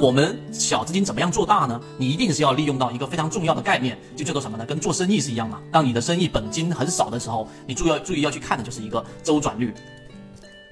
我们小资金怎么样做大呢？你一定是要利用到一个非常重要的概念，就叫做什么呢？跟做生意是一样的。当你的生意本金很少的时候，你注要注意要去看的就是一个周转率。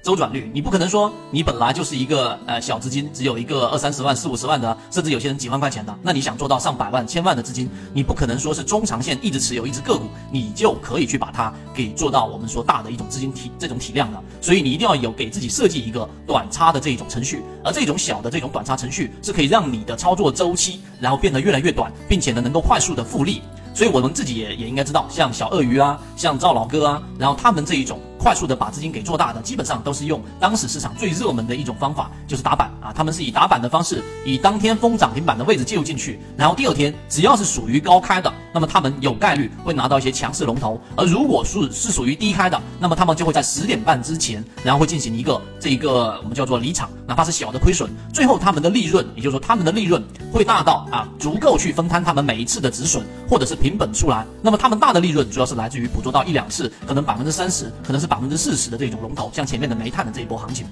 周转率，你不可能说你本来就是一个呃小资金，只有一个二三十万、四五十万的，甚至有些人几万块钱的，那你想做到上百万、千万的资金，你不可能说是中长线一直持有一只个股，你就可以去把它给做到我们说大的一种资金体这种体量的。所以你一定要有给自己设计一个短差的这一种程序，而这种小的这种短差程序是可以让你的操作周期然后变得越来越短，并且呢能够快速的复利。所以我们自己也也应该知道，像小鳄鱼啊，像赵老哥啊，然后他们这一种。快速的把资金给做大的，基本上都是用当时市场最热门的一种方法，就是打板啊。他们是以打板的方式，以当天封涨停板的位置介入进去，然后第二天只要是属于高开的，那么他们有概率会拿到一些强势龙头；而如果是是属于低开的，那么他们就会在十点半之前，然后会进行一个这一个我们叫做离场，哪怕是小的亏损，最后他们的利润，也就是说他们的利润会大到啊足够去分摊他们每一次的止损或者是平本出来。那么他们大的利润主要是来自于捕捉到一两次，可能百分之三十，可能是。百分之四十的这种龙头，像前面的煤炭的这一波行情，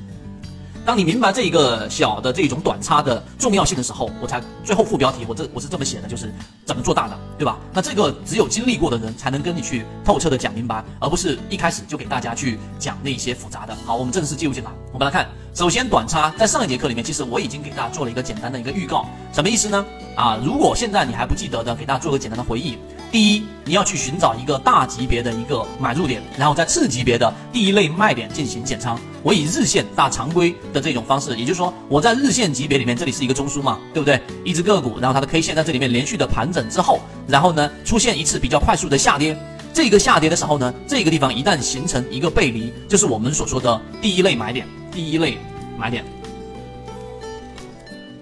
当你明白这一个小的这种短差的重要性的时候，我才最后副标题我这我是这么写的，就是怎么做大的，对吧？那这个只有经历过的人才能跟你去透彻的讲明白，而不是一开始就给大家去讲那些复杂的。好，我们正式进入进来，我们来看，首先短差在上一节课里面，其实我已经给大家做了一个简单的一个预告，什么意思呢？啊，如果现在你还不记得的，给大家做个简单的回忆。第一，你要去寻找一个大级别的一个买入点，然后在次级别的第一类卖点进行减仓。我以日线大常规的这种方式，也就是说，我在日线级别里面，这里是一个中枢嘛，对不对？一只个股，然后它的 K 线在这里面连续的盘整之后，然后呢出现一次比较快速的下跌。这个下跌的时候呢，这个地方一旦形成一个背离，就是我们所说的第一类买点。第一类买点，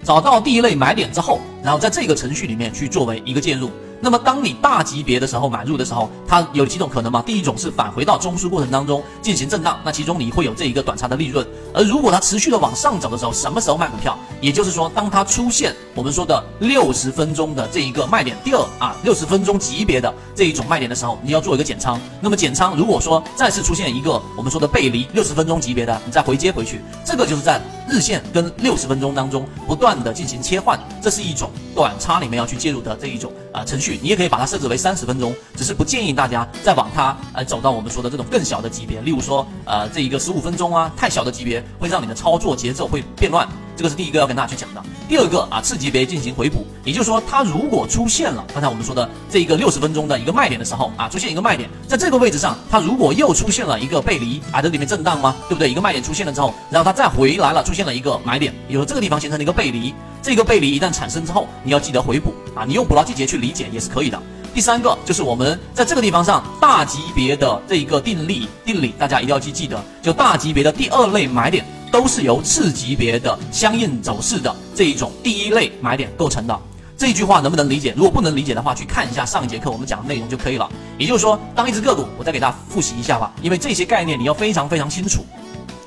找到第一类买点之后，然后在这个程序里面去作为一个介入。那么，当你大级别的时候买入的时候，它有几种可能嘛？第一种是返回到中枢过程当中进行震荡，那其中你会有这一个短差的利润。而如果它持续的往上走的时候，什么时候卖股票？也就是说，当它出现我们说的六十分钟的这一个卖点，第二啊，六十分钟级别的这一种卖点的时候，你要做一个减仓。那么减仓，如果说再次出现一个我们说的背离，六十分钟级别的，你再回接回去，这个就是在日线跟六十分钟当中不断的进行切换，这是一种短差里面要去介入的这一种啊程序。你也可以把它设置为三十分钟，只是不建议大家再往它呃走到我们说的这种更小的级别，例如说呃这一个十五分钟啊，太小的级别会让你的操作节奏会变乱。这个是第一个要跟大家去讲的。第二个啊，次级别进行回补，也就是说，它如果出现了刚才我们说的这一个六十分钟的一个卖点的时候啊，出现一个卖点，在这个位置上，它如果又出现了一个背离啊，这里面震荡吗？对不对？一个卖点出现了之后，然后它再回来了，出现了一个买点，有这个地方形成了一个背离，这个背离一旦产生之后，你要记得回补啊，你用捕捞季节去理解也是可以的。第三个就是我们在这个地方上大级别的这一个定力定理，大家一定要去记得，就大级别的第二类买点。都是由次级别的相应走势的这一种第一类买点构成的。这句话能不能理解？如果不能理解的话，去看一下上一节课我们讲的内容就可以了。也就是说，当一只个股，我再给大家复习一下吧，因为这些概念你要非常非常清楚，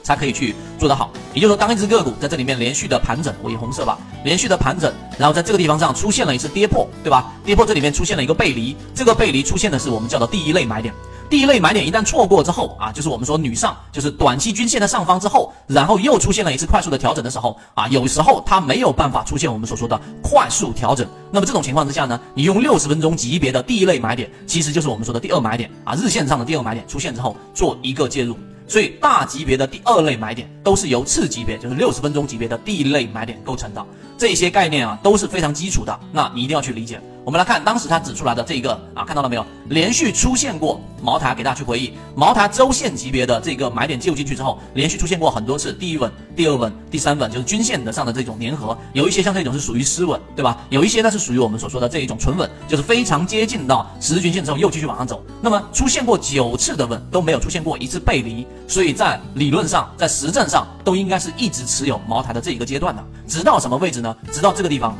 才可以去做得好。也就是说，当一只个股在这里面连续的盘整，我以红色吧，连续的盘整，然后在这个地方上出现了一次跌破，对吧？跌破这里面出现了一个背离，这个背离出现的是我们叫做第一类买点。第一类买点一旦错过之后啊，就是我们说女上，就是短期均线的上方之后，然后又出现了一次快速的调整的时候啊，有时候它没有办法出现我们所说的快速调整。那么这种情况之下呢，你用六十分钟级别的第一类买点，其实就是我们说的第二买点啊，日线上的第二买点出现之后做一个介入。所以大级别的第二类买点都是由次级别，就是六十分钟级别的第一类买点构成的。这些概念啊都是非常基础的，那你一定要去理解。我们来看当时他指出来的这一个啊，看到了没有？连续出现过茅台，给大家去回忆茅台周线级别的这个买点介入进去之后，连续出现过很多次第一稳、第二稳、第三稳，就是均线的上的这种粘合。有一些像这种是属于失稳，对吧？有一些呢是属于我们所说的这一种纯稳，就是非常接近到十日均线之后又继续往上走。那么出现过九次的稳都没有出现过一次背离，所以在理论上，在实战上都应该是一直持有茅台的这一个阶段的，直到什么位置呢？直到这个地方。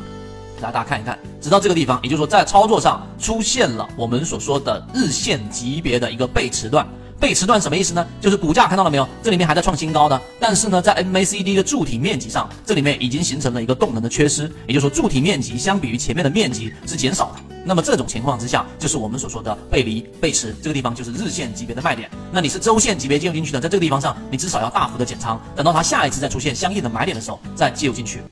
来，大家看一看，直到这个地方，也就是说，在操作上出现了我们所说的日线级别的一个背驰段。背驰段什么意思呢？就是股价看到了没有？这里面还在创新高的，但是呢，在 MACD 的柱体面积上，这里面已经形成了一个动能的缺失，也就是说，柱体面积相比于前面的面积是减少的。那么这种情况之下，就是我们所说的背离背驰，这个地方就是日线级别的卖点。那你是周线级别介入进去的，在这个地方上，你至少要大幅的减仓，等到它下一次再出现相应的买点的时候，再介入进去。